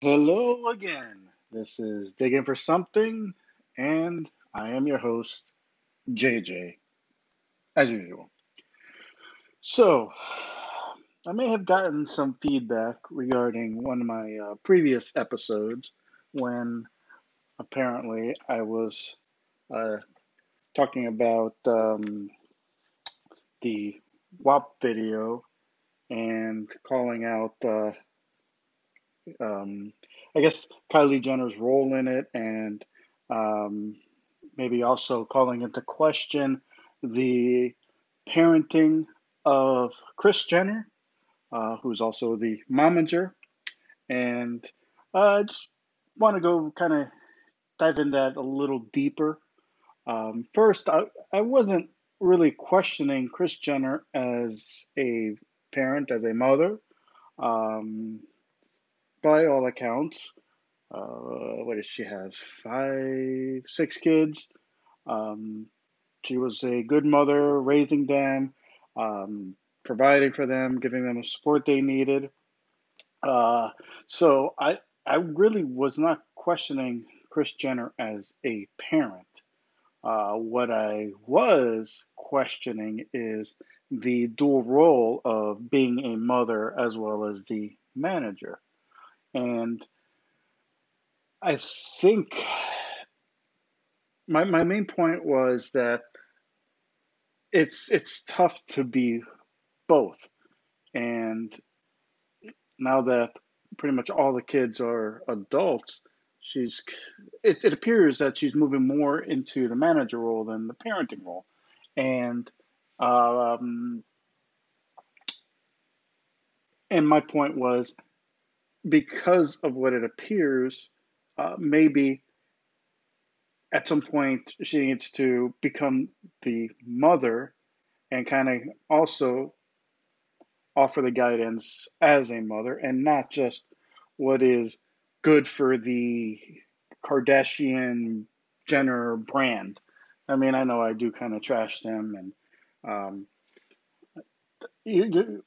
Hello again. This is Digging for Something, and I am your host, JJ, as usual. So, I may have gotten some feedback regarding one of my uh, previous episodes when apparently I was uh, talking about um, the WAP video and calling out, uh, um, I guess, Kylie Jenner's role in it and um, maybe also calling into question the parenting of Kris Jenner uh, who's also the momager. And uh, I just want to go kind of dive into that a little deeper. Um, first, I, I wasn't really questioning Kris Jenner as a parent, as a mother. Um, by all accounts, uh, what does she have? Five, six kids. Um, she was a good mother, raising them. Um, providing for them, giving them the support they needed. Uh, so I I really was not questioning Kris Jenner as a parent. Uh, what I was questioning is the dual role of being a mother as well as the manager. And I think my, my main point was that it's it's tough to be both. And now that pretty much all the kids are adults, she's it, it appears that she's moving more into the manager role than the parenting role. And um, and my point was because of what it appears, uh, maybe at some point she needs to become the mother and kind of also offer the guidance as a mother and not just what is good for the Kardashian Jenner brand. I mean, I know I do kind of trash them, and um, you, you,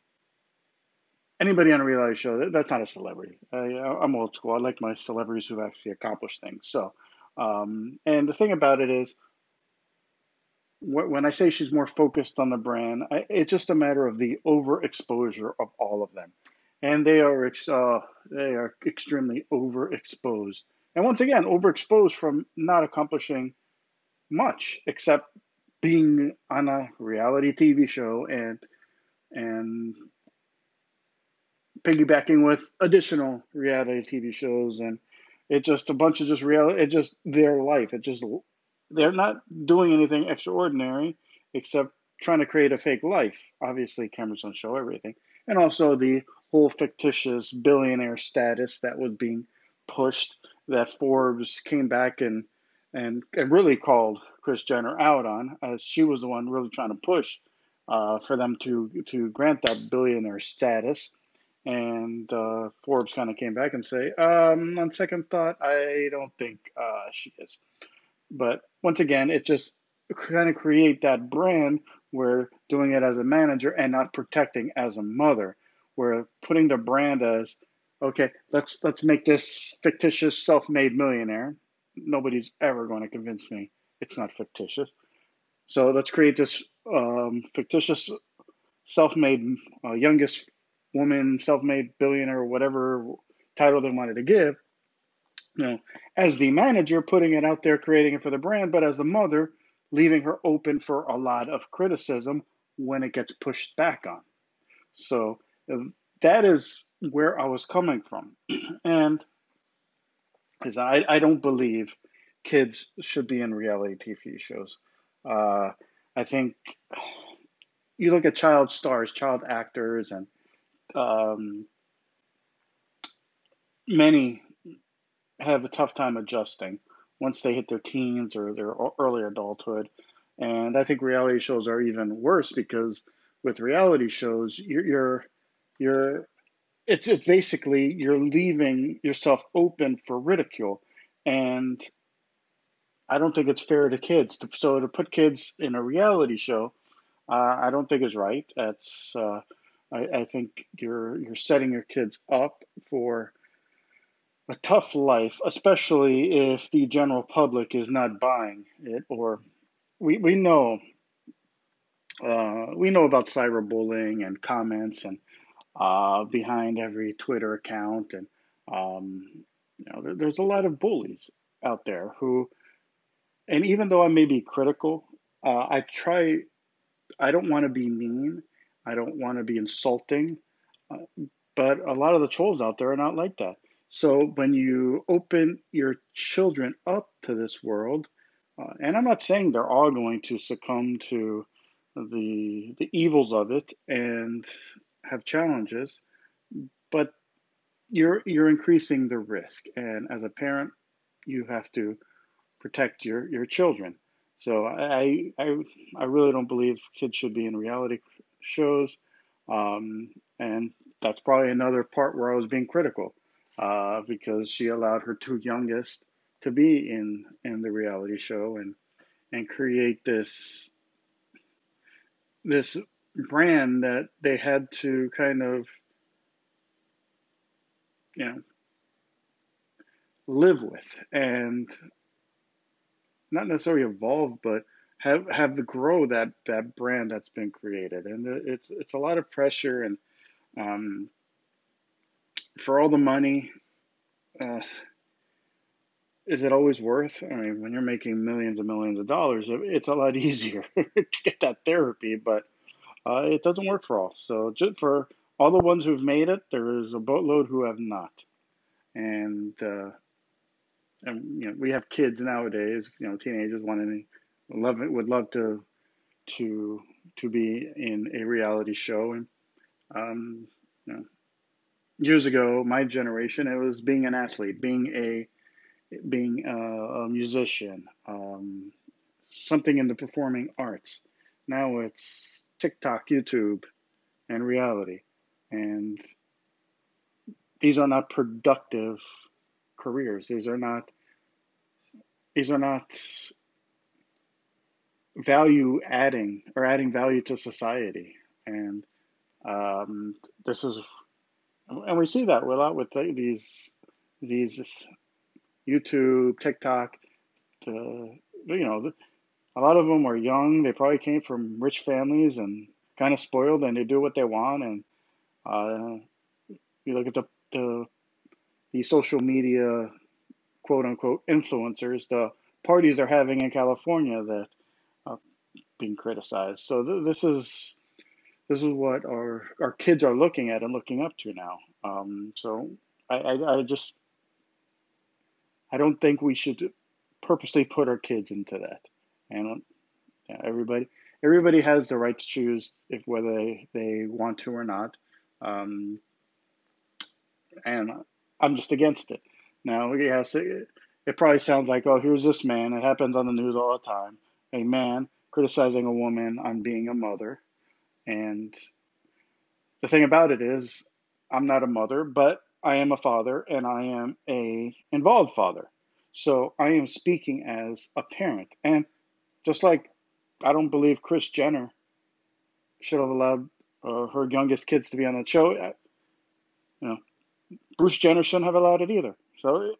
anybody on a reality show that, that's not a celebrity. I, am old school. I like my celebrities who've actually accomplished things. So, um, and the thing about it is, when I say she's more focused on the brand, it's just a matter of the overexposure of all of them, and they are uh, they are extremely overexposed. And once again, overexposed from not accomplishing much except being on a reality TV show and and piggybacking with additional reality TV shows and it's just a bunch of just reality it's just their life it just they're not doing anything extraordinary except trying to create a fake life. Obviously, cameras don't show everything. And also the whole fictitious billionaire status that was being pushed that Forbes came back and and, and really called Kris Jenner out on, as she was the one really trying to push uh, for them to to grant that billionaire status. And uh, Forbes kind of came back and say, um, on second thought, I don't think uh, she is. But once again, it just kind of create that brand where doing it as a manager and not protecting as a mother, where putting the brand as okay, let's let's make this fictitious self-made millionaire. Nobody's ever going to convince me it's not fictitious. So let's create this um, fictitious self-made uh, youngest woman, self-made billionaire, whatever title they wanted to give, you know, as the manager, putting it out there, creating it for the brand, but as a mother, leaving her open for a lot of criticism when it gets pushed back on. So that is where I was coming from. and is I, I don't believe kids should be in reality TV shows. Uh, I think you look at child stars, child actors, and um, many have a tough time adjusting once they hit their teens or their early adulthood. And I think reality shows are even worse because with reality shows, you're, you're, you're it's, it's basically you're leaving yourself open for ridicule. And I don't think it's fair to kids. To, so to put kids in a reality show, uh, I don't think is right. That's uh, I, I think you're you're setting your kids up for a tough life, especially if the general public is not buying it. Or we we know uh, we know about cyberbullying and comments and uh, behind every Twitter account and um, you know there, there's a lot of bullies out there who and even though I may be critical, uh, I try. I don't want to be mean. I don't want to be insulting. Uh, but a lot of the trolls out there are not like that. So when you open your children up to this world, uh, and I'm not saying they're all going to succumb to the the evils of it and have challenges, but you're you're increasing the risk. And as a parent, you have to protect your your children. So I I I really don't believe kids should be in reality shows, um, and that's probably another part where I was being critical uh, because she allowed her two youngest to be in in the reality show and and create this this brand that they had to kind of you know live with and not necessarily evolve, but have have to grow that that brand that's been created, and it's it's a lot of pressure, and um, for all the money, uh, is it always worth? I mean, when you're making millions and millions of dollars, it's a lot easier to get that therapy, but uh, it doesn't work for all. So just for all the ones who've made it, there is a boatload who have not, and uh, and you know we have kids nowadays you know teenagers wanting love it would love to to to be in a reality show. And um, you know years ago my generation it was being an athlete being a being a, a musician um, something in the performing arts. Now it's tiktok youtube and reality and these are not productive careers. These are not these are not value adding or adding value to society. And um, this is, and we see that a lot with these these YouTube, TikTok. To, you know, a lot of them are young. They probably came from rich families and kind of spoiled, and they do what they want. And uh, you look at the the the social media quote unquote influencers, the parties are having in California that are being criticized. So th- this is this is what our our kids are looking at and looking up to now. Um, so I, I, I just I don't think we should purposely put our kids into that. And yeah, everybody everybody has the right to choose if whether they, want to or not. Um, and I'm just against it. Now, yes, it, it probably sounds like, oh, here's this man. It happens on the news all the time. A man criticizing a woman on being a mother. And the thing about it is, I'm not a mother, but I am a father and I am a involved father. So I am speaking as a parent. And just like I don't believe Kris Jenner should have allowed uh, her youngest kids to be on the show, uh, you know, Bruce Jenner shouldn't have allowed it either. So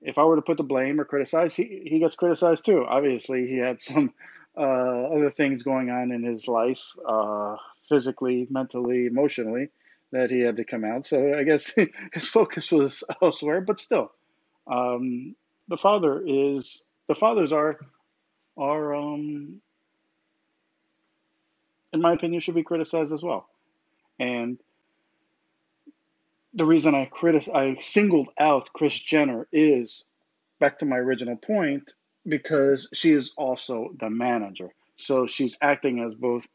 if I were to put the blame or criticize, he, he gets criticized too. Obviously, he had some uh, other things going on in his life, uh, physically, mentally, emotionally, that he had to come out. So I guess his focus was elsewhere, but still, um, the father is the fathers are are um, in my opinion should be criticized as well, and the reason I critic I singled out Kris Jenner is back to my original point because she is also the manager. So she's acting as both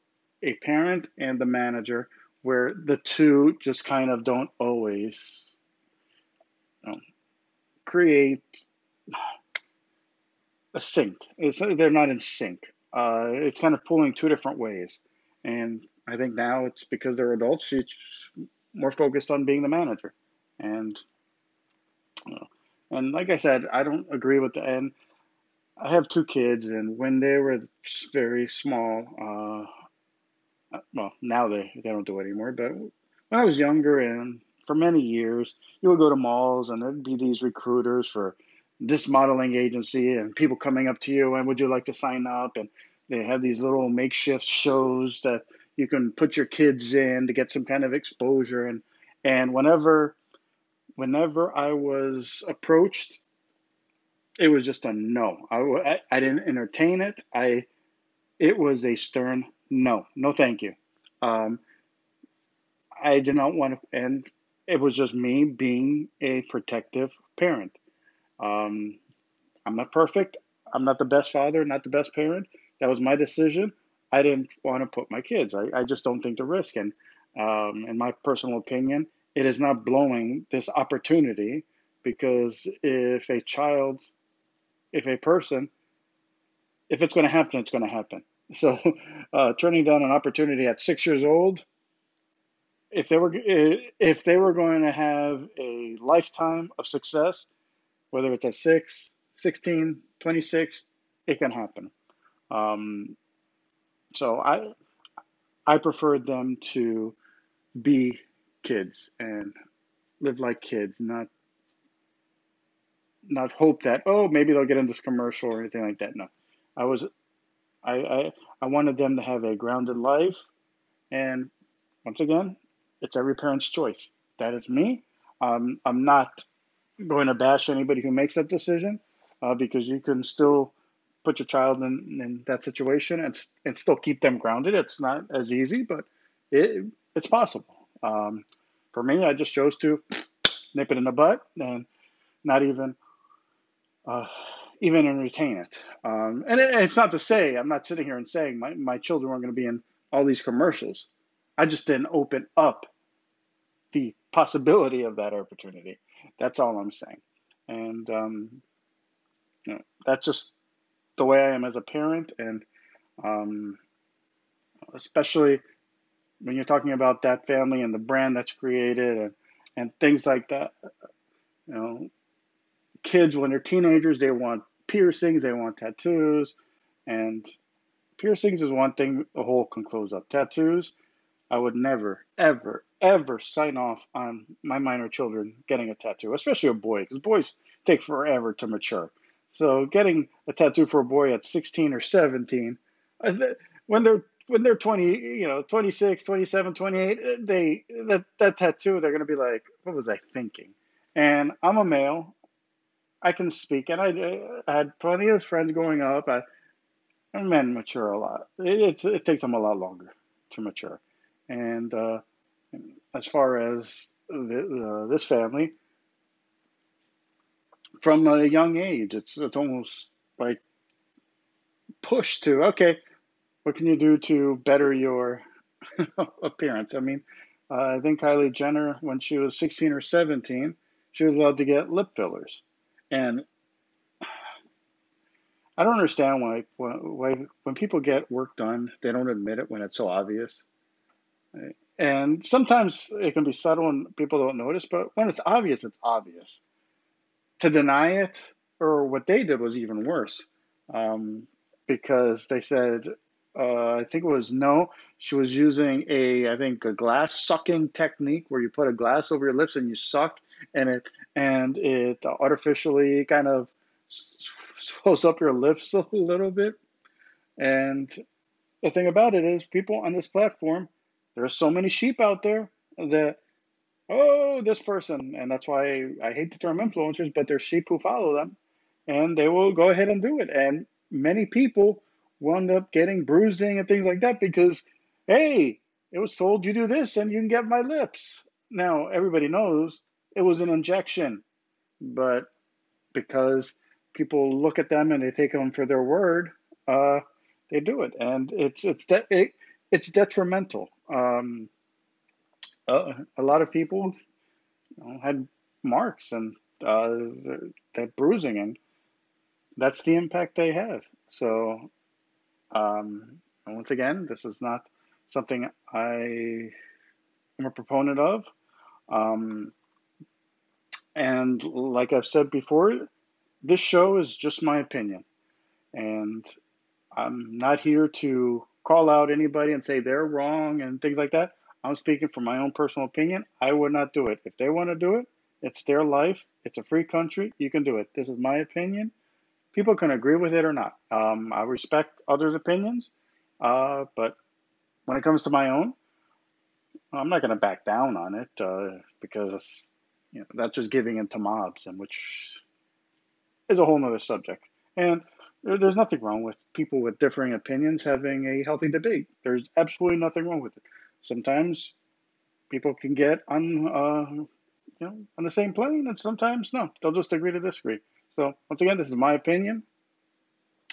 a parent and the manager, where the two just kind of don't always you know, create a. It's, they're not in sync. Uh, it's kind of pulling two different ways. And I think now it's because they're adults. She more focused on being the manager, and And like I said, I don't agree with the end. I have two kids, and when they were very small, uh, well, now they, they don't do it anymore, but when I was younger and for many years, you would go to malls and there'd be these recruiters for this modeling agency and people coming up to you and would you like to sign up? And they have these little makeshift shows that you can put your kids in to get some kind of exposure. And, and whenever, whenever I was approached, it was just a no. I, I, I didn't entertain it. I, it was a stern no, no, thank you. Um, I did not want to, and it was just me being a protective parent. Um, I'm not perfect. I'm not the best father, not the best parent. That was my decision. I didn't want to put my kids. I, I just don't think the risk. And um, in my personal opinion, it is not blowing this opportunity because if a child, if a person, if it's going to happen, it's going to happen. So uh, turning down an opportunity at six years old if they were if they were going to have a lifetime of success, whether it's at 6, 16, 26, it can happen. Um, so I I preferred them to be kids and live like kids, not not hope that oh maybe they'll get in this commercial or anything like that. No, I was I I, I wanted them to have a grounded life, and once again, it's every parent's choice. That is me. Um, I'm not going to bash anybody who makes that decision uh, because you can still put your child in, in that situation and, and still keep them grounded. It's not as easy, but it, it's possible. Um, for me, I just chose to nip it in the butt and not even uh, even entertain it. Um, and it, it's not to say I'm not sitting here and saying my, my children are going to be in all these commercials. I just didn't open up the possibility of that opportunity. That's all I'm saying. And um, you know, that's just the way I am as a parent, and um, especially when you're talking about that family and the brand that's created and, and things like that. You know, kids when they're teenagers, they want piercings, they want tattoos, and piercings is one thing the hole can close up. Tattoos, I would never, ever, ever sign off on my minor children getting a tattoo, especially a boy, because boys take forever to mature. So getting a tattoo for a boy at 16 or 17, uh, when they're when they're 20, you know, 26, 27, 28, uh, they that that tattoo they're to be like, what was I thinking? And I'm a male. I can speak, and I, I had plenty of friends growing up. I, men mature a lot. It, it, it takes them a lot longer to mature. And uh, as far as the, uh, this family, from a young age, it's it's almost like push to okay, what can you do to better your appearance? I mean, uh, I think Kylie Jenner, when she was 16 or 17, she was allowed to get lip fillers, and I don't understand why why when people get work done, they don't admit it when it's so obvious. And sometimes it can be subtle and people don't notice, but when it's obvious, it's obvious. To deny it, or what they did was even worse, um, because they said, uh, I think it was no, she was using a, I think a glass sucking technique where you put a glass over your lips and you suck, and it and it artificially kind of swells up your lips a little bit. And the thing about it is, people on this platform there are so many sheep out there that oh this person and that's why I hate the term influencers but there's sheep who follow them and they will go ahead and do it. And many people wind up getting bruising and things like that because hey it was told you do this and you can get my lips. Now everybody knows it was an injection but because people look at them and they take them for their word uh, they do it. And it's it's de- it, it's detrimental um, a, a, lot of people you know, had marks and uh, that bruising, and that's the impact they have. So, um, once again, this is not something I am a proponent of. Um, And like I've said before, this show is just my opinion. And I'm not here to call out anybody and say they're wrong and things like that. I'm speaking from my own personal opinion. I would not do it. If they want to do it, it's their life. It's a free country. You can do it. This is my opinion. People can agree with it or not. Um, I respect others' opinions, uh, but when it comes to my own, I'm not going to back down on it uh, because you know, that's just giving in to mobs, and which is a whole other subject. And there's nothing wrong with people with differing opinions having a healthy debate. There's absolutely nothing wrong with it. Sometimes people can get on, uh, you know, on the same plane, and sometimes no. They'll just agree to disagree. So once again, this is my opinion.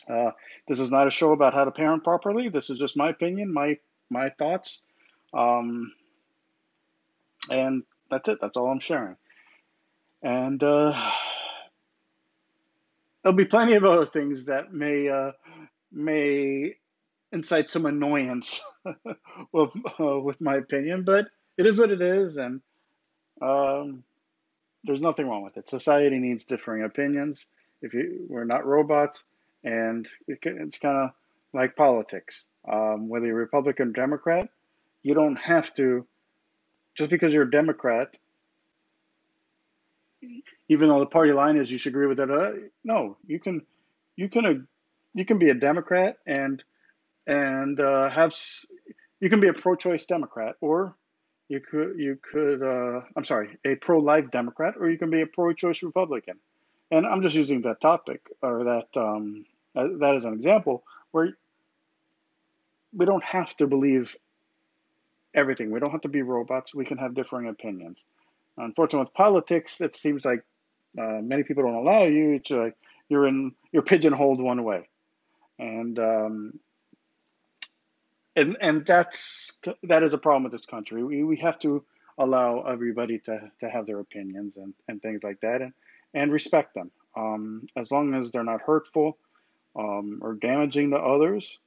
Uh, this is not a show about how to parent properly. This is just my opinion, my my thoughts, um, and that's it. That's all I'm sharing. And uh, there'll be plenty of other things that may uh, may incite some annoyance with uh, with my opinion, but it is what it is, and um, there's nothing wrong with it. Society needs differing opinions. If you we're not robots, and it, it's kind of like politics. Um, whether you're Republican or Democrat, you don't have to just because you're a Democrat even though the party line is you should agree with that. Uh, no, you can, you can, uh, you can be a Democrat and and uh, have you can be a pro-choice Democrat, or you could you could uh, I'm sorry, a pro-life Democrat, or you can be a pro-choice Republican. And I'm just using that topic or that um, uh, that as an example where we don't have to believe everything. We don't have to be robots. We can have differing opinions. Unfortunately, with politics, it seems like uh, many people don't allow you to. You're in. You're pigeonholed one way, and um, and and that's that is a problem with this country. We we have to allow everybody to to have their opinions and and things like that, and and respect them. Um, as long as they're not hurtful um, or damaging to others.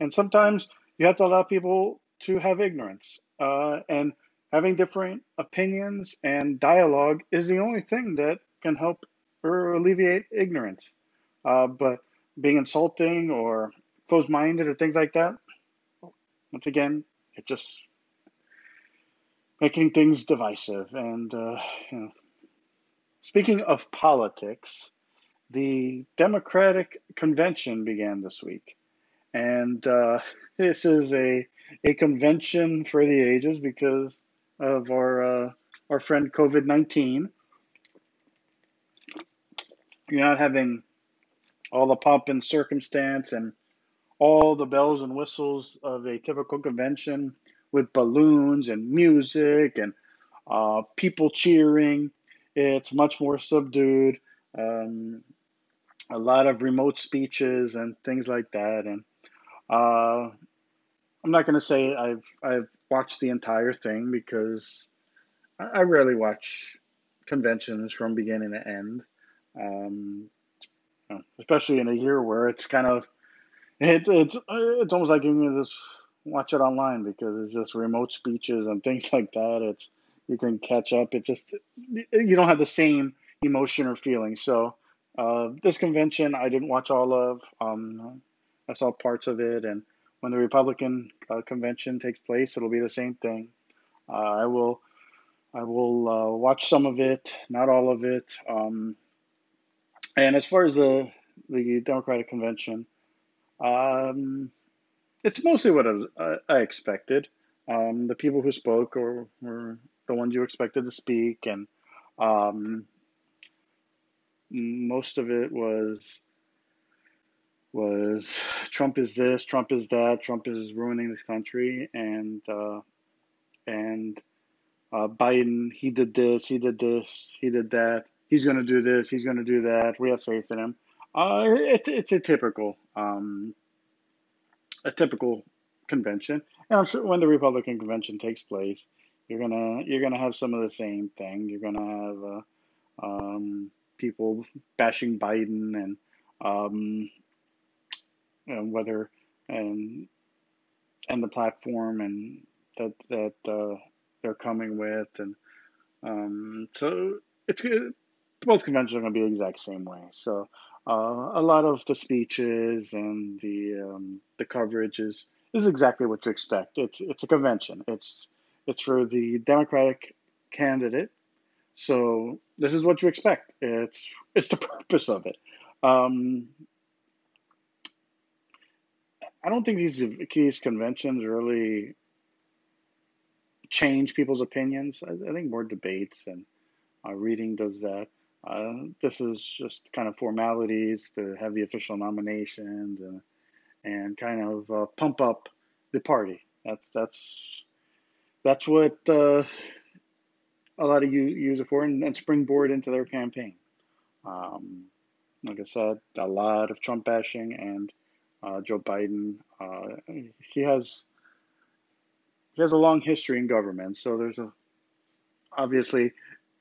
And sometimes you have to allow people to have ignorance. Uh, and having different opinions and dialogue is the only thing that can help or alleviate ignorance. Uh, but being insulting or closed minded or things like that, once again, it just making things divisive. And, uh, you know, speaking of politics, the Democratic convention began this week. And uh, this is a, a convention for the ages because of our uh, our friend COVID nineteen. You're not having all the pomp and circumstance and all the bells and whistles of a typical convention with balloons and music and uh, people cheering. It's much more subdued. Um, a lot of remote speeches and things like that. And uh, I'm not going to say I've I've watched the entire thing because I rarely watch conventions from beginning to end, um, especially in a year where it's kind of it, it's it's almost like you can just watch it online because it's just remote speeches and things like that. It's you can catch up. It just you don't have the same emotion or feeling. So uh, this convention I didn't watch all of. Um, I saw parts of it and when the Republican uh, convention takes place, it'll be the same thing. Uh, I will I will uh, watch some of it, not all of it. Um, and as far as the the Democratic convention, um, it's mostly what I, I expected. Um, the people who spoke were, were, the ones you expected to speak, and um, most of it was was Trump is this, Trump is that, Trump is ruining this country, and uh, and uh, Biden he did this, he did this, he did that. He's going to do this, he's going to do that. We have faith in him. Uh, it, it's a typical um, a typical convention, and I'm sure when the Republican convention takes place, you're gonna you're gonna have some of the same thing. You're gonna have uh, um, people bashing Biden and um, and whether and and the platform and that that uh, they're coming with and um, so it's good. both conventions are going to be the exact same way. So uh, a lot of the speeches and the um, the coverage is, is exactly what you expect. It's it's a convention. It's it's for the Democratic candidate. So this is what you expect. It's it's the purpose of it. Um, I don't think these these conventions really change people's opinions. I, I think more debates and uh, reading does that. Uh, this is just kind of formalities to have the official nominations and and kind of uh, pump up the party. That's that's that's what uh, a lot of you use it for, and, and springboard into their campaign. Um, like I said, a lot of Trump bashing and uh, Joe Biden. Uh, he has he has a long history in government, so there's a obviously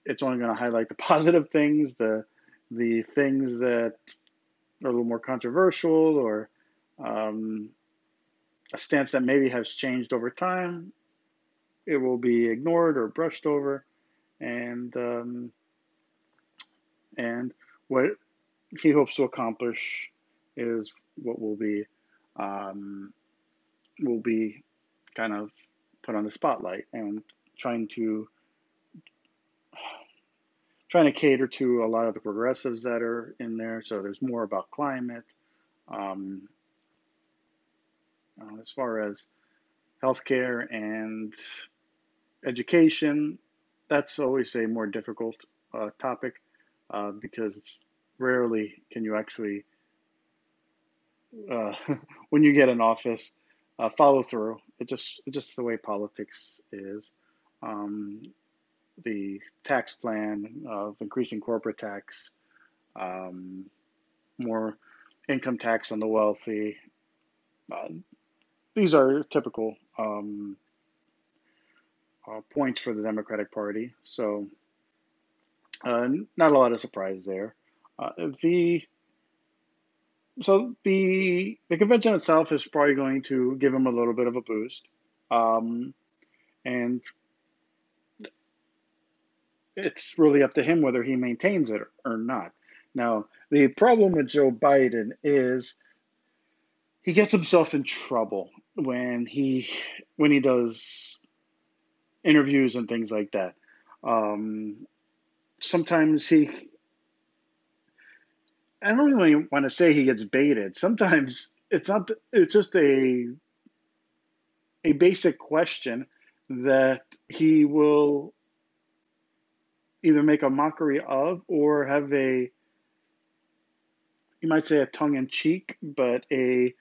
it's only going to highlight the positive things, the the things that are a little more controversial or um, a stance that maybe has changed over time. It will be ignored or brushed over, and um, and what he hopes to accomplish is what will be um, will be kind of put on the spotlight and trying to trying to cater to a lot of the progressives that are in there. So there's more about climate. Um, uh, as far as healthcare and education, that's always a more difficult uh, topic uh, because rarely can you actually, uh, when you get in office, uh, follow through. It just just the way politics is. Um, the tax plan of increasing corporate tax, um, more income tax on the wealthy. Uh, these are typical um, uh, points for the Democratic Party. So, uh, not a lot of surprise there. Uh, the so the the convention itself is probably going to give him a little bit of a boost, um, and it's really up to him whether he maintains it or not. Now, the problem with Joe Biden is he gets himself in trouble when he when he does interviews and things like that. Um, sometimes he I don't really want to say he gets baited. Sometimes it's not it's just a a basic question that he will either make a mockery of or have a you might say a tongue in cheek, but a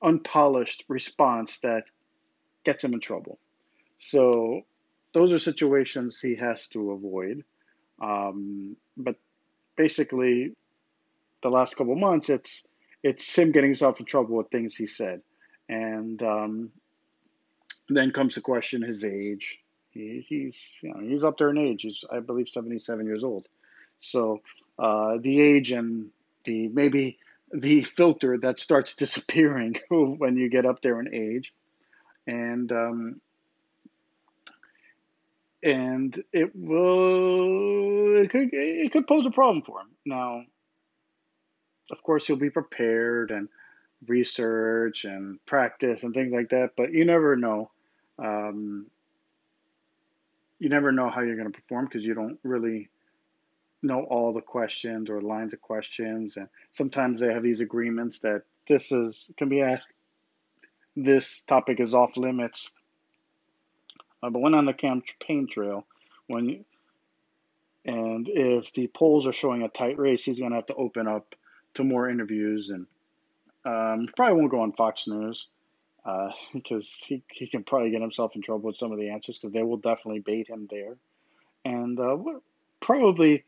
unpolished response that gets him in trouble. So those are situations he has to avoid. Um, but basically, the last couple months, it's it's him getting himself in trouble with things he said, and um, then comes the question his age, he, he's you know he's up there in age. He's I believe 77 years old. So uh, the age and the maybe the filter that starts disappearing when you get up there in age, and um, and it will it could it could pose a problem for him. Now, of course, you'll be prepared and research and practice and things like that, but you never know. Um, you never know how you're going to perform because you don't really know all the questions or lines of questions and sometimes they have these agreements that this is can be asked this topic is off limits uh, but when on the campaign trail when and if the polls are showing a tight race he's going to have to open up to more interviews and um, probably won't go on fox news uh, because he, he can probably get himself in trouble with some of the answers because they will definitely bait him there. And uh, probably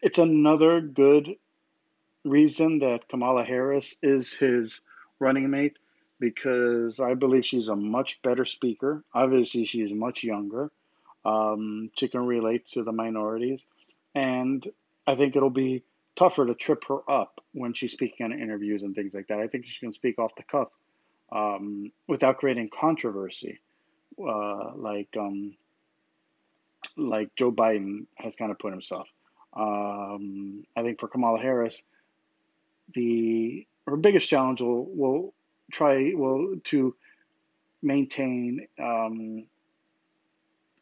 it's another good reason that Kamala Harris is his running mate because I believe she's a much better speaker. Obviously, she's much younger. Um, she can relate to the minorities. And I think it'll be tougher to trip her up when she's speaking on interviews and things like that. I think she can speak off the cuff um, without creating controversy, uh, like um, like Joe Biden has kind of put himself. Um, I think for Kamala Harris, the her biggest challenge will will try will to maintain um,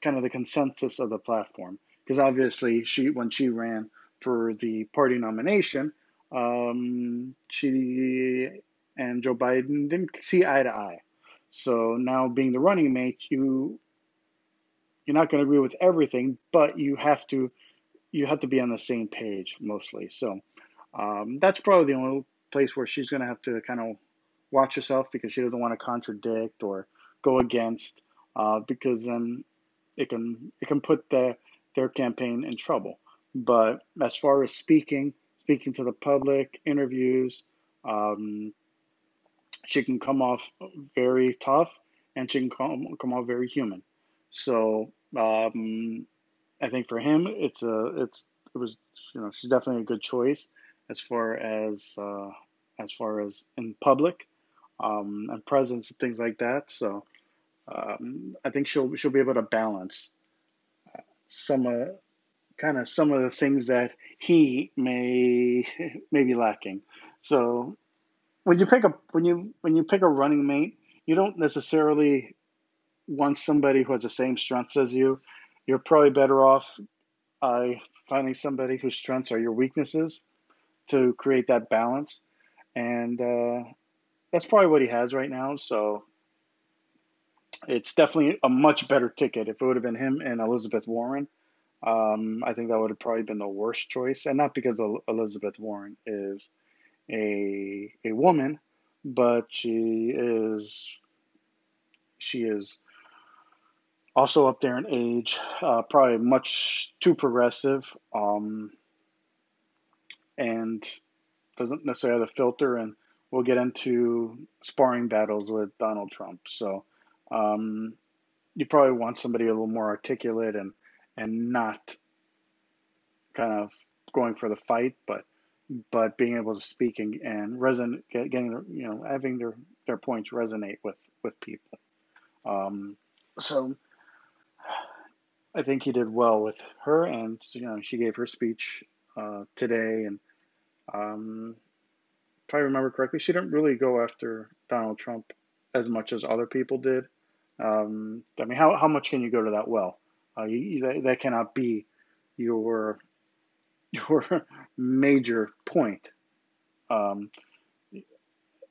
kind of the consensus of the platform because obviously she when she ran for the party nomination, um, she and Joe Biden didn't see eye to eye. So now being the running mate, you you're not going to agree with everything, but you have to you have to be on the same page mostly. So um, that's probably the only place where she's going to have to kind of watch herself because she doesn't want to contradict or go against uh, because then it can it can put the, their campaign in trouble. But as far as speaking, speaking to the public, interviews, um, she can come off very tough and she can come, come off very human. So um, I think for him, it's a it's it was you know she's definitely a good choice as far as uh, as far as in public um, and presence and things like that. So um, I think she'll she'll be able to balance uh, some uh, kind of some of the things that he may may be lacking. So when you pick a when you when you pick a running mate, you don't necessarily want somebody who has the same strengths as you. You're probably better off uh, finding somebody whose strengths are your weaknesses to create that balance. And uh, that's probably what he has right now. So it's definitely a much better ticket. If it would have been him and Elizabeth Warren, um, I think that would have probably been the worst choice. And not because Elizabeth Warren is a a woman, but she is she is also up there in age, uh, probably much too progressive, um, and doesn't necessarily have the filter. And we'll get into sparring battles with Donald Trump. So um, you probably want somebody a little more articulate and and not kind of going for the fight, but but being able to speak and, and resonate, getting you know having their their points resonate with with people. Um, so I think he did well with her, and you know she gave her speech uh, today, and um, if I remember correctly, she didn't really go after Donald Trump as much as other people did. Um, I mean, how how much can you go to that well? Uh, you, that, that cannot be your your major point. Um,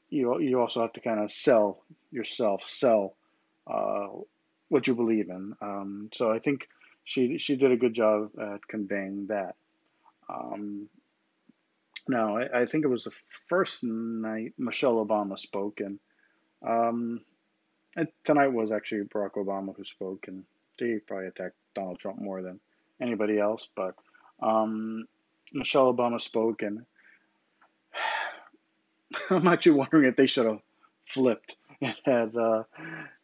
you you also have to kind of sell yourself, sell uh, what you believe in. Um, so I think she she did a good job at conveying that. Um, now I, I, think it was the first night Michelle Obama spoke, and, um, and tonight was actually Barack Obama who spoke, and he probably attacked Donald Trump more than anybody else, but um, Michelle Obama spoke, and I'm actually wondering if they should have flipped and had uh,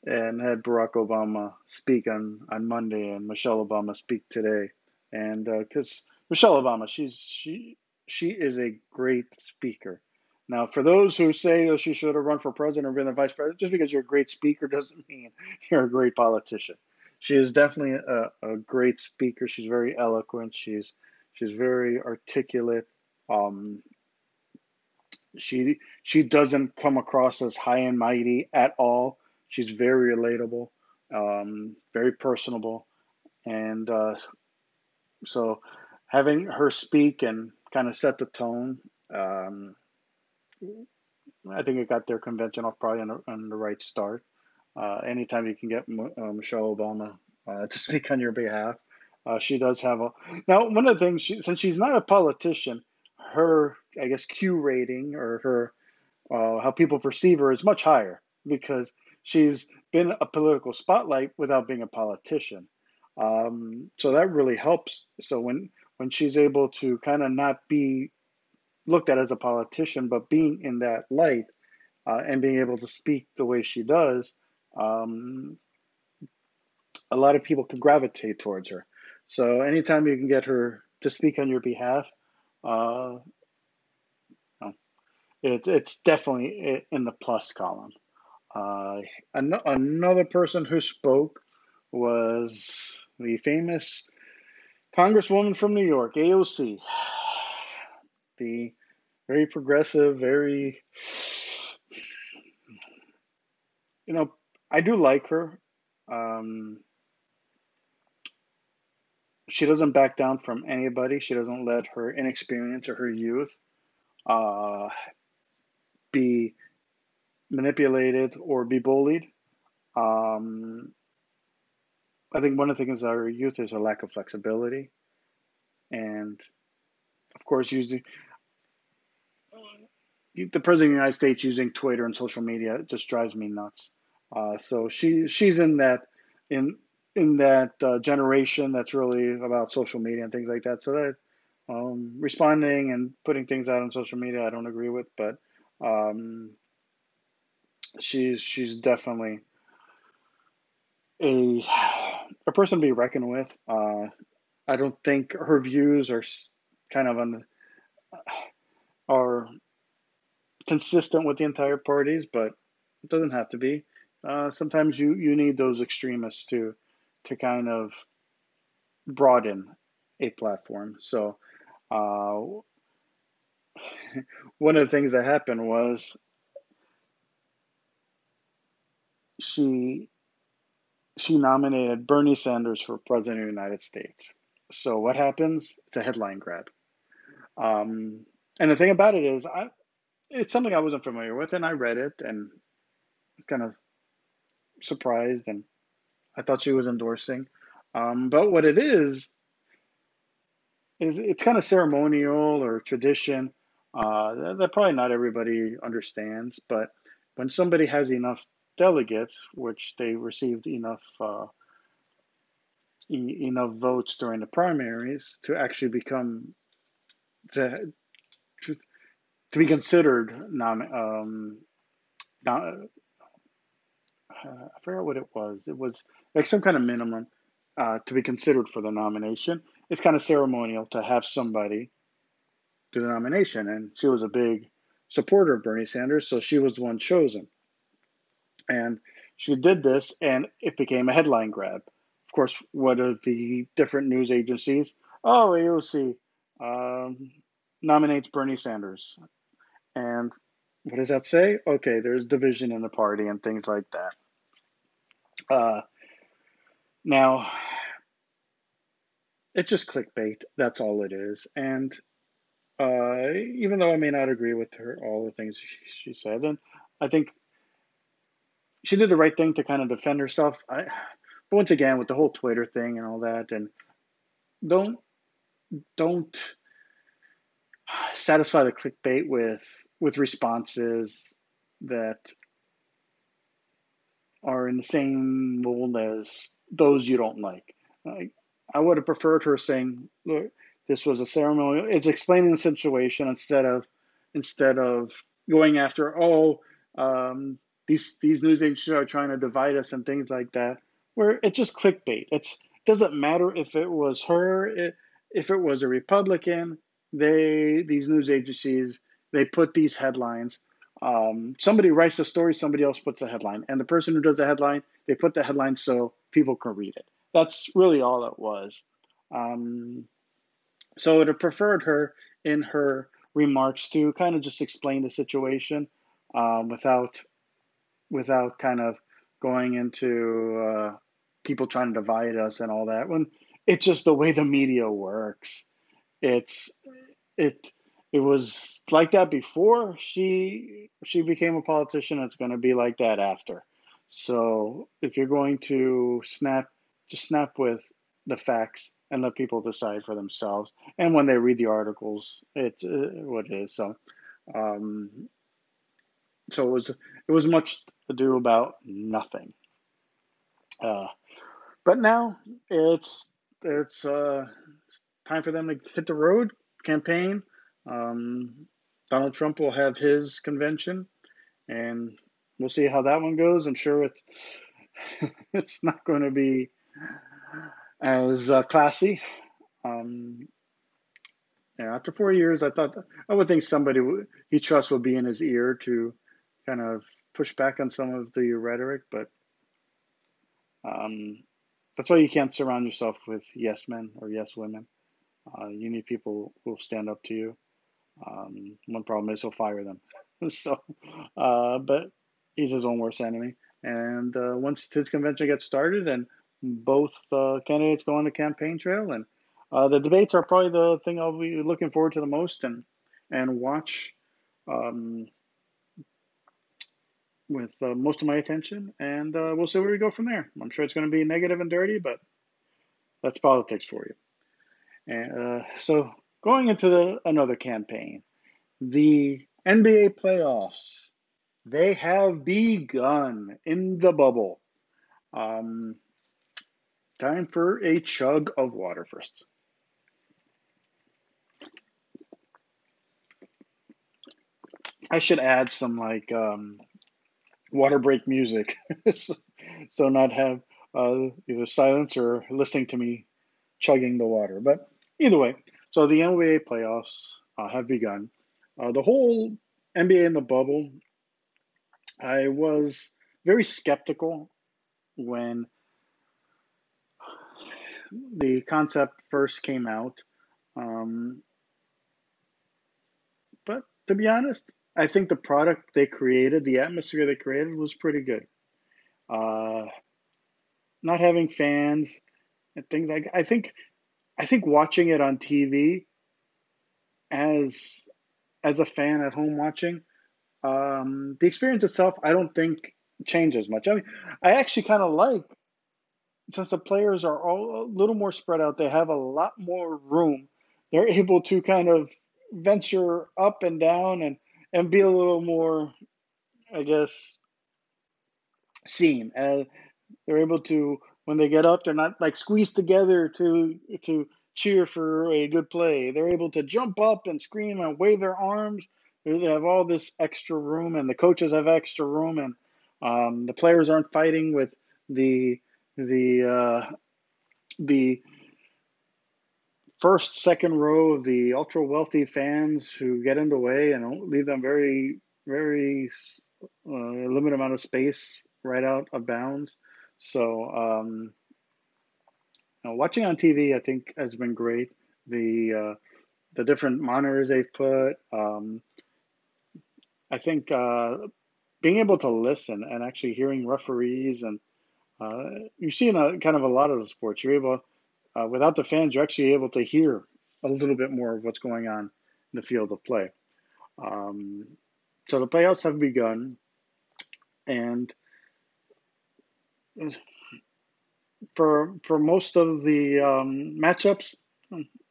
and had Barack Obama speak on, on Monday and Michelle Obama speak today, and because uh, Michelle Obama, she's she she is a great speaker. Now, for those who say oh, she should have run for president or been a vice president, just because you're a great speaker doesn't mean you're a great politician. She is definitely a, a great speaker. She's very eloquent. She's she's very articulate. Um, she she doesn't come across as high and mighty at all. She's very relatable, um, very personable, and uh, so having her speak and kind of set the tone. Um, I think it got their convention off probably on, on the right start. Uh, anytime you can get uh, Michelle Obama uh, to speak on your behalf, uh, she does have a. Now, one of the things, she, since she's not a politician, her, I guess, Q rating or her, uh, how people perceive her is much higher because she's been a political spotlight without being a politician. Um, so that really helps. So when when she's able to kind of not be looked at as a politician, but being in that light uh, and being able to speak the way she does, um, a lot of people can gravitate towards her. So anytime you can get her to speak on your behalf, uh, it, it's definitely in the plus column. Uh, an- another person who spoke was the famous Congresswoman from New York, AOC, the very progressive, very, you know, I do like her. Um, she doesn't back down from anybody. She doesn't let her inexperience or her youth uh, be manipulated or be bullied. Um, I think one of the things that our youth is a lack of flexibility, and of course, using the president of the United States using Twitter and social media just drives me nuts. Uh, so she she's in that in in that uh, generation that's really about social media and things like that. So that um, responding and putting things out on social media, I don't agree with, but um, she's she's definitely a a person to be reckoned with. Uh, I don't think her views are kind of on are consistent with the entire parties, but it doesn't have to be. Uh, sometimes you you need those extremists to to kind of broaden a platform. So, uh, one of the things that happened was she she nominated Bernie Sanders for president of the United States. So what happens? It's a headline grab. Um, and the thing about it is, I it's something I wasn't familiar with, and I read it and kind of surprised and I thought she was endorsing. Um, but what it is, is it's kind of ceremonial or tradition uh, that, that probably not everybody understands. But when somebody has enough delegates, which they received enough uh, e- enough votes during the primaries to actually become to to, to be considered nom- um, I forgot what it was. It was like some kind of minimum uh, to be considered for the nomination. It's kind of ceremonial to have somebody do the nomination, and she was a big supporter of Bernie Sanders, so she was the one chosen. And she did this, and it became a headline grab. Of course, what are the different news agencies? Oh, AOC um, nominates Bernie Sanders. And what does that say? Okay, there's division in the party and things like that. Uh, now, it's just clickbait. That's all it is. And uh, even though I may not agree with her, all the things she said, and I think she did the right thing to kind of defend herself. I, but once again, with the whole Twitter thing and all that, and don't don't satisfy the clickbait with with responses that are in the same mold as those you don't like. I, I would have preferred her saying, "Look, this was a ceremony." It's explaining the situation instead of instead of going after, "Oh, um, these these news agencies are trying to divide us and things like that." Where it's just clickbait. It's doesn't matter if it was her, it, if it was a Republican. They these news agencies they put these headlines um, somebody writes a story, somebody else puts a headline, and the person who does the headline, they put the headline so people can read it. That's really all it was. Um, so I would have preferred her in her remarks to kind of just explain the situation um, without without kind of going into uh, people trying to divide us and all that. When it's just the way the media works, it's it it was like that before she she became a politician it's going to be like that after. So if you're going to snap just snap with the facts and let people decide for themselves. And when they read the articles it's uh, what it is so um, so it was it was much ado about nothing. Uh, but now it's it's uh, time for them to hit the road campaign um, Donald Trump will have his convention, and we'll see how that one goes. I'm sure it's it's not going to be as uh, classy. Um, yeah, after four years, I thought I would think somebody he trusts will be in his ear to kind of push back on some of the rhetoric, but um, that's why you can't surround yourself with yes men or yes women. Uh, you need people who will stand up to you. Um, one problem is he'll fire them. so, uh, but he's his own worst enemy. And uh, once his convention gets started and both uh, candidates go on the campaign trail, and uh, the debates are probably the thing I'll be looking forward to the most and and watch um, with uh, most of my attention. And uh, we'll see where we go from there. I'm sure it's going to be negative and dirty, but that's politics for you. And so going into the, another campaign, the NBA playoffs, they have begun in the bubble. Um, time for a chug of water first. I should add some like um, water break music, so, not have uh, either silence or listening to me chugging the water. But either way, so the NBA playoffs uh, have begun. Uh, the whole NBA in the bubble, I was very skeptical when the concept first came out. Um, but to be honest, I think the product they created, the atmosphere they created, was pretty good. Uh, not having fans and things like I think I think watching it on TV as as a fan at home watching, um, the experience itself, I don't think changes much. I mean, I actually kind of like since the players are all a little more spread out. They have a lot more room. They're able to kind of venture up and down and and be a little more, I guess, seen. Uh, they're able to when they get up, they're not like squeezed together to to cheer for a good play. They're able to jump up and scream and wave their arms. They have all this extra room, and the coaches have extra room, and um, the players aren't fighting with the the uh, the first, second row of the ultra wealthy fans who get in the way and leave them very, very uh, limited amount of space right out of bounds. So um, watching on TV, I think, has been great. The uh, the different monitors they've put. Um, I think uh, being able to listen and actually hearing referees and uh, you see in a kind of a lot of the sports, you're able uh, without the fans, you're actually able to hear a little bit more of what's going on in the field of play. Um, so the playoffs have begun, and for for most of the um, matchups,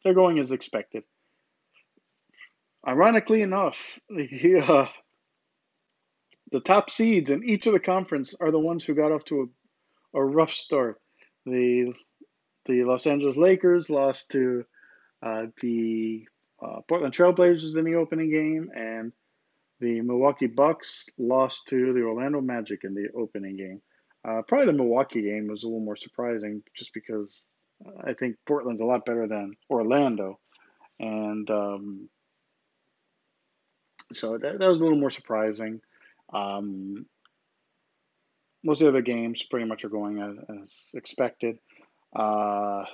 they're going as expected. Ironically enough, the, uh, the top seeds in each of the conference are the ones who got off to a, a rough start. The the Los Angeles Lakers lost to uh, the uh, Portland Trailblazers in the opening game, and the Milwaukee Bucks lost to the Orlando Magic in the opening game. Uh, probably the Milwaukee game was a little more surprising just because I think Portland's a lot better than Orlando. And um, so that, that was a little more surprising. Um, most of the other games pretty much are going as, as expected. Uh,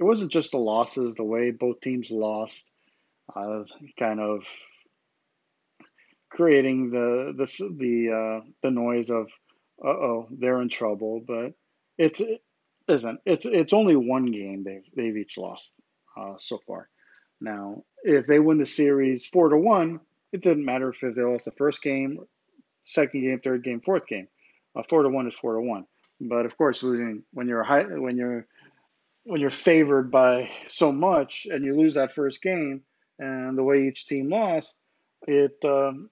it wasn't just the losses, the way both teams lost, uh, kind of creating the the the uh, the noise of uh oh they're in trouble. But it's it isn't it's it's only one game they've they've each lost uh, so far. Now if they win the series four to one, it doesn't matter if they lost the first game, second game, third game, fourth game. Uh, four to one is four to one. But of course, losing when you're high, when you're when you're favored by so much and you lose that first game and the way each team lost, it um,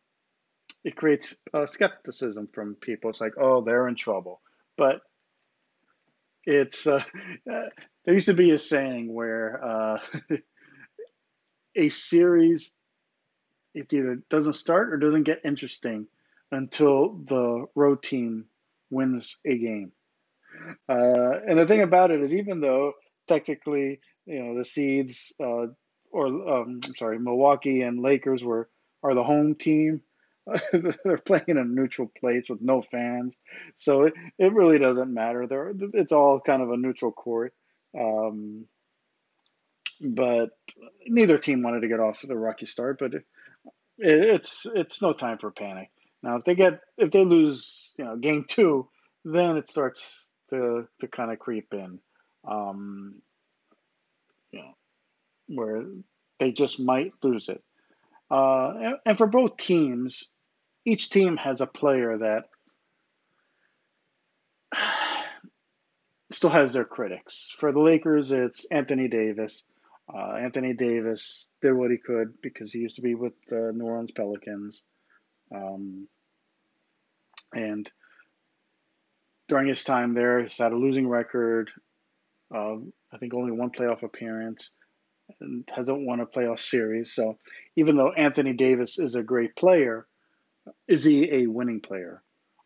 it creates uh, skepticism from people. It's like, oh, they're in trouble. But it's uh, there used to be a saying where uh, a series it either doesn't start or doesn't get interesting until the road team wins a game. Uh, and the thing about it is, even though technically, you know, the seeds uh, or um, I'm sorry, Milwaukee and Lakers were are the home team. they're playing in a neutral place with no fans, so it, it really doesn't matter. There, it's all kind of a neutral court. Um, but neither team wanted to get off to the rocky start. But it, it's it's no time for panic. Now, if they get if they lose, you know, game two, then it starts to to kind of creep in, um, you know, where they just might lose it. Uh, and, and for both teams, each team has a player that still has their critics. For the Lakers, it's Anthony Davis. Uh, Anthony Davis did what he could because he used to be with the New Orleans Pelicans. Um, and during his time there, he's had a losing record. Uh, I think only one playoff appearance and hasn't won a playoff series. So even though Anthony Davis is a great player, is he a winning player?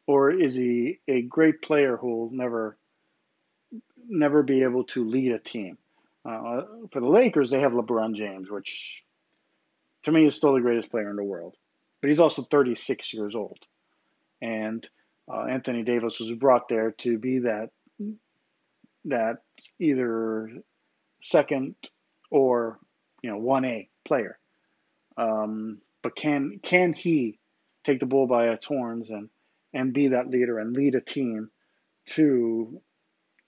Or is he a great player who will never never be able to lead a team? Uh, for the Lakers, they have LeBron James, which to me is still the greatest player in the world. But he's also 36 years old. And uh, Anthony Davis was brought there to be that that either second or you know one A player. Um, but can can he take the bull by its horns and and be that leader and lead a team to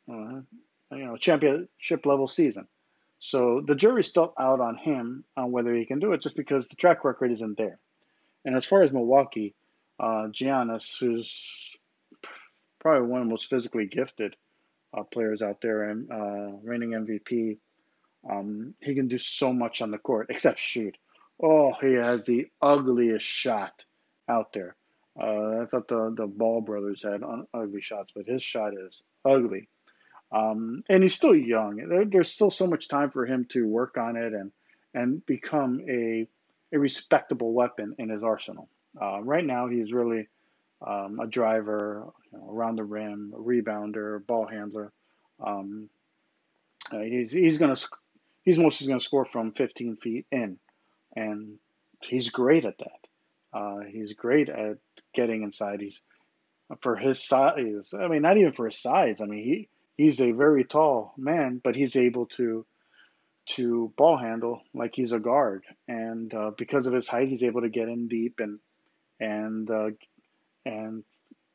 uh, you know championship level season? So the jury's still out on him on whether he can do it, just because the track record isn't there. And as far as Milwaukee, uh, Giannis, who's probably one of the most physically gifted uh, players out there and uh, reigning MVP. Um, he can do so much on the court except shoot. Oh, he has the ugliest shot out there. Uh, I thought the the Ball brothers had un- ugly shots, but his shot is ugly. Um, and he's still young. There, there's still so much time for him to work on it and and become a a respectable weapon in his arsenal. Uh, right now, he's really um, a driver, you know, around the rim, a rebounder, ball handler. Um, uh, he's he's gonna he's mostly gonna score from 15 feet in, and he's great at that. Uh, he's great at getting inside. He's for his size. I mean, not even for his size. I mean, he he's a very tall man, but he's able to to ball handle like he's a guard, and uh, because of his height, he's able to get in deep and and uh, and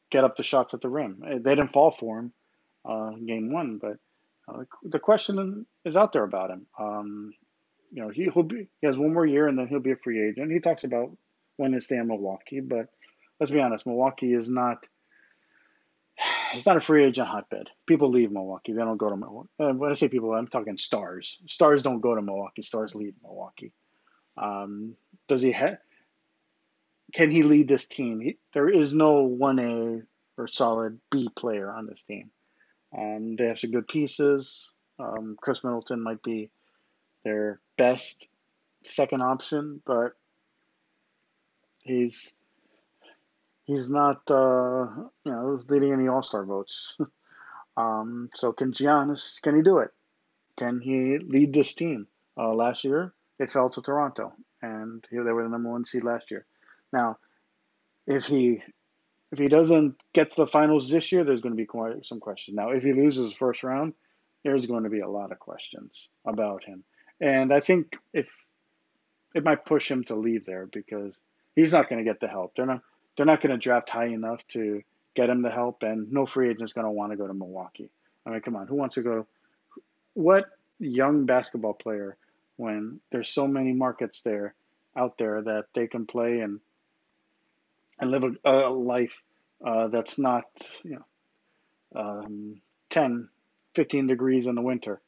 get up the shots at the rim. They didn't fall for him uh, game one, but uh, the question is out there about him. Um, you know, he, will be he has one more year and then he'll be a free agent. He talks about when to stay in Milwaukee, but let's be honest, Milwaukee is not. It's not a free agent hotbed. People leave Milwaukee. They don't go to Milwaukee. Uh, when I say people, I'm talking stars. Stars don't go to Milwaukee. Stars leave Milwaukee. Um, does he have? can he lead this team? He, there is no 1A or solid B player on this team. Um, they have some good pieces. Um, Khris Middleton might be their best second option, but he's he's not uh, you know leading any All Star votes. um, so can Giannis? Can he do it? Can he lead this team? Uh, last year it fell to Toronto, and here they were the number one seed last year. Now, if he if he doesn't get to the finals this year, there's going to be quite some questions. Now, if he loses the first round, there's going to be a lot of questions about him. And I think if it might push him to leave there because he's not going to get the help. They're not they're not going to draft high enough to get him the help, and no free agent is going to want to go to Milwaukee. I mean, come on, who wants to go? What young basketball player, when there's so many markets there out there that they can play and and live a, a life uh, that's not you know um, 10 15 degrees in the winter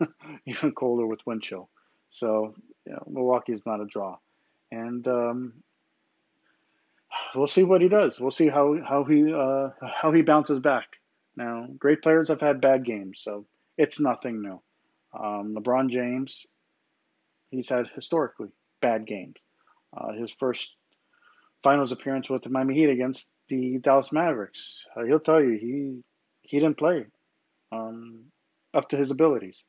even colder with wind chill so you know, milwaukee is not a draw and um, we'll see what he does we'll see how, how he uh, how he bounces back now great players have had bad games so it's nothing new um, lebron james he's had historically bad games uh, his first finals appearance with the Miami Heat against the Dallas Mavericks. Uh, he'll tell you he he didn't play um, up to his abilities.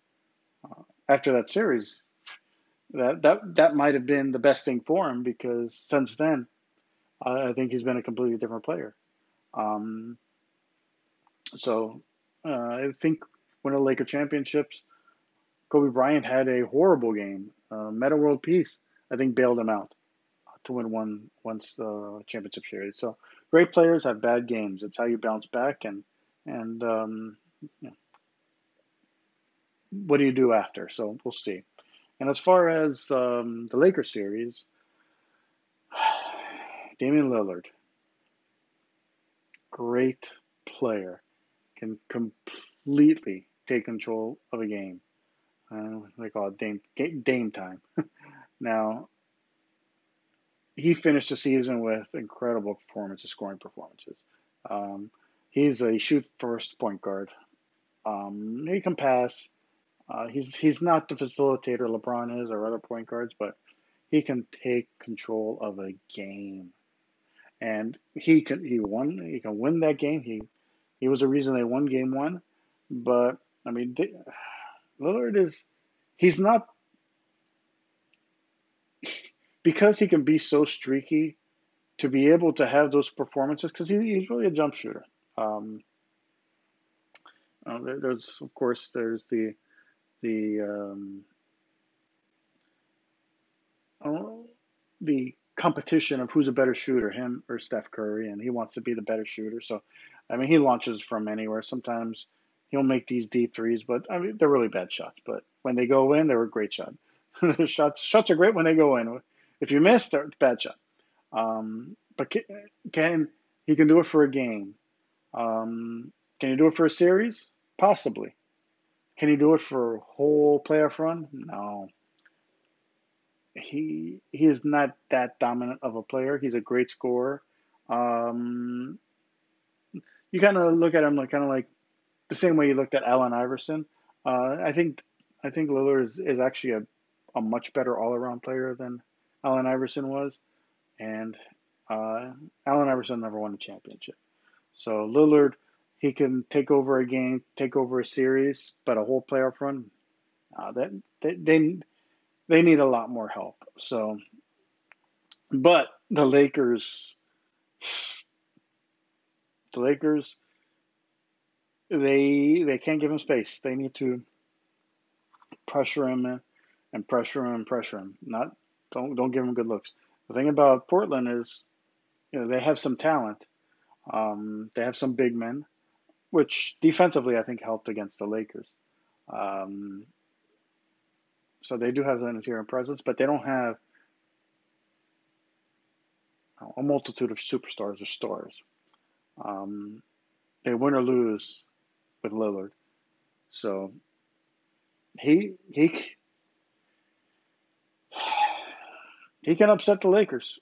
Uh, after that series, that that that might have been the best thing for him because since then, I think he's been a completely different player. Um, so uh, I think when the Laker championships Kobe Bryant had a horrible game. Uh, Metta World Peace, I think, bailed him out to win one once the championship series. So great players have bad games. It's how you bounce back and and um, you know, what do you do after? So we'll see. And as far as um, the Lakers series, Damian Lillard, great player, can completely take control of a game. Uh, they call it Dame, Dame time. now, he finished the season with incredible performances, scoring performances. Um, he's a shoot first point guard. Um, he can pass. Uh, he's he's not the facilitator LeBron is or other point guards, but he can take control of a game, and he can he won he can win that game. He he was the reason they won game one, but I mean they, Lillard is he's not because he can be so streaky to be able to have those performances because he, he's really a jump shooter. Um, uh, there's of course there's the the um, oh, the competition of who's a better shooter, him or Steph Curry, and he wants to be the better shooter. So, I mean, he launches from anywhere. Sometimes he'll make these deep threes, but I mean, they're really bad shots. But when they go in, they're a great shot. shots shots are great when they go in. If you miss, they're bad shot. Um, but can he can do it for a game? Um, can he do it for a series? Possibly. Can he do it for a whole playoff run? No. He he is not that dominant of a player. He's a great scorer. Um, you kind of look at him like kind of like the same way you looked at Allen Iverson. Uh, I think I think Lillard is, is actually a, a much better all around player than Allen Iverson was, and uh, Allen Iverson never won a championship. So Lillard, he can take over a game, take over a series, but a whole playoff run, uh, that they, they they need a lot more help. So, but the Lakers, the Lakers, they they can't give him space. They need to pressure him and pressure him and pressure him. Not don't don't give him good looks. The thing about Portland is, you know, they have some talent. Um, they have some big men, which defensively I think helped against the Lakers. Um, so they do have an interior presence, but they don't have a multitude of superstars or stars. Um, they win or lose with Lillard. So he he he can upset the Lakers.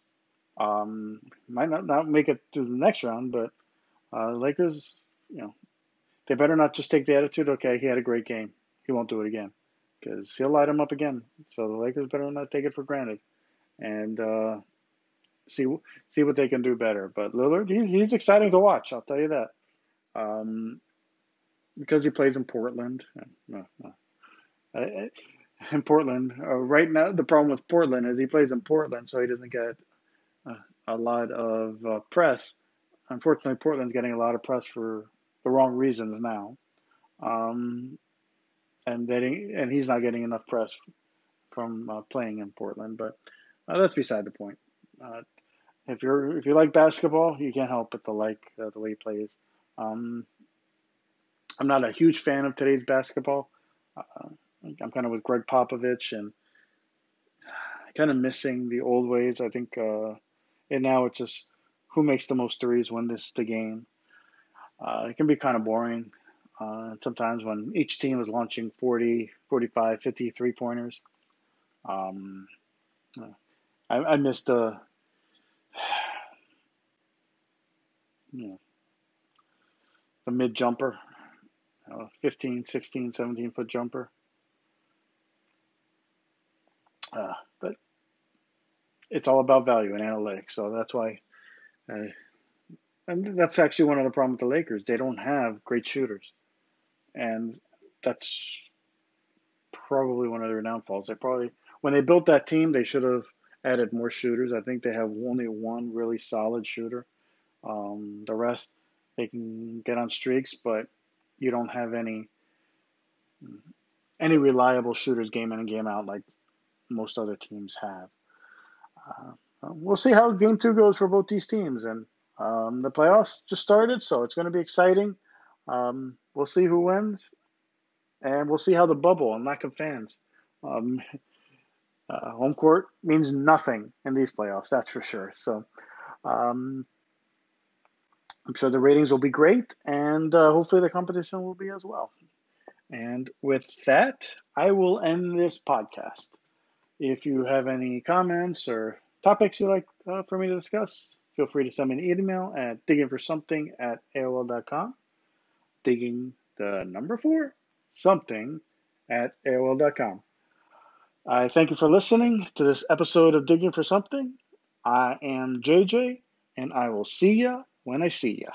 Um, might not, not make it to the next round, but uh, Lakers, you know, they better not just take the attitude. Okay, he had a great game. He won't do it again because he'll light them up again. So the Lakers better not take it for granted and uh, see see what they can do better. But Lillard, he, he's exciting to watch. I'll tell you that. Um, because he plays in Portland. No, no. in Portland, uh, right now the problem with Portland is he plays in Portland, so he doesn't get uh, a lot of uh, press. Unfortunately, Portland's getting a lot of press for the wrong reasons now. Um, and getting and he's not getting enough press from uh, playing in Portland. But uh, that's beside the point. Uh, if you're if you like basketball, you can't help but to like uh, the way he plays. Um, I'm not a huge fan of today's basketball. Uh, I'm kind of with Gregg Popovich and kind of missing the old ways. I think, uh, and now it's just who makes the most threes when this the game. it can be kind of boring. Uh, sometimes when each team is launching 40, 45, 50 three pointers. Um, I, I missed a, you know, mid jumper, you know, 15, 16, 17 foot jumper. Uh, but it's all about value and analytics. So that's why, uh, and that's actually one of the problems with the Lakers. They don't have great shooters and that's probably one of their downfalls. They probably when they built that team, they should have added more shooters. I think they have only one really solid shooter. Um, the rest they can get on streaks, but you don't have any any reliable shooters game in and game out like most other teams have. Uh, we'll see how game two goes for both these teams. And um, the playoffs just started, so it's going to be exciting. Um, we'll see who wins, and we'll see how the bubble and lack of fans. Um, uh, home court means nothing in these playoffs, that's for sure. So um, I'm sure the ratings will be great, and uh, hopefully the competition will be as well. And with that, I will end this podcast. If you have any comments or topics you'd like uh, for me to discuss, feel free to send me an email at diggingforsomething at AOL.com. Digging the number four, something at AOL.com. I thank you for listening to this episode of Digging for Something. I am JJ, and I will see ya when I see ya.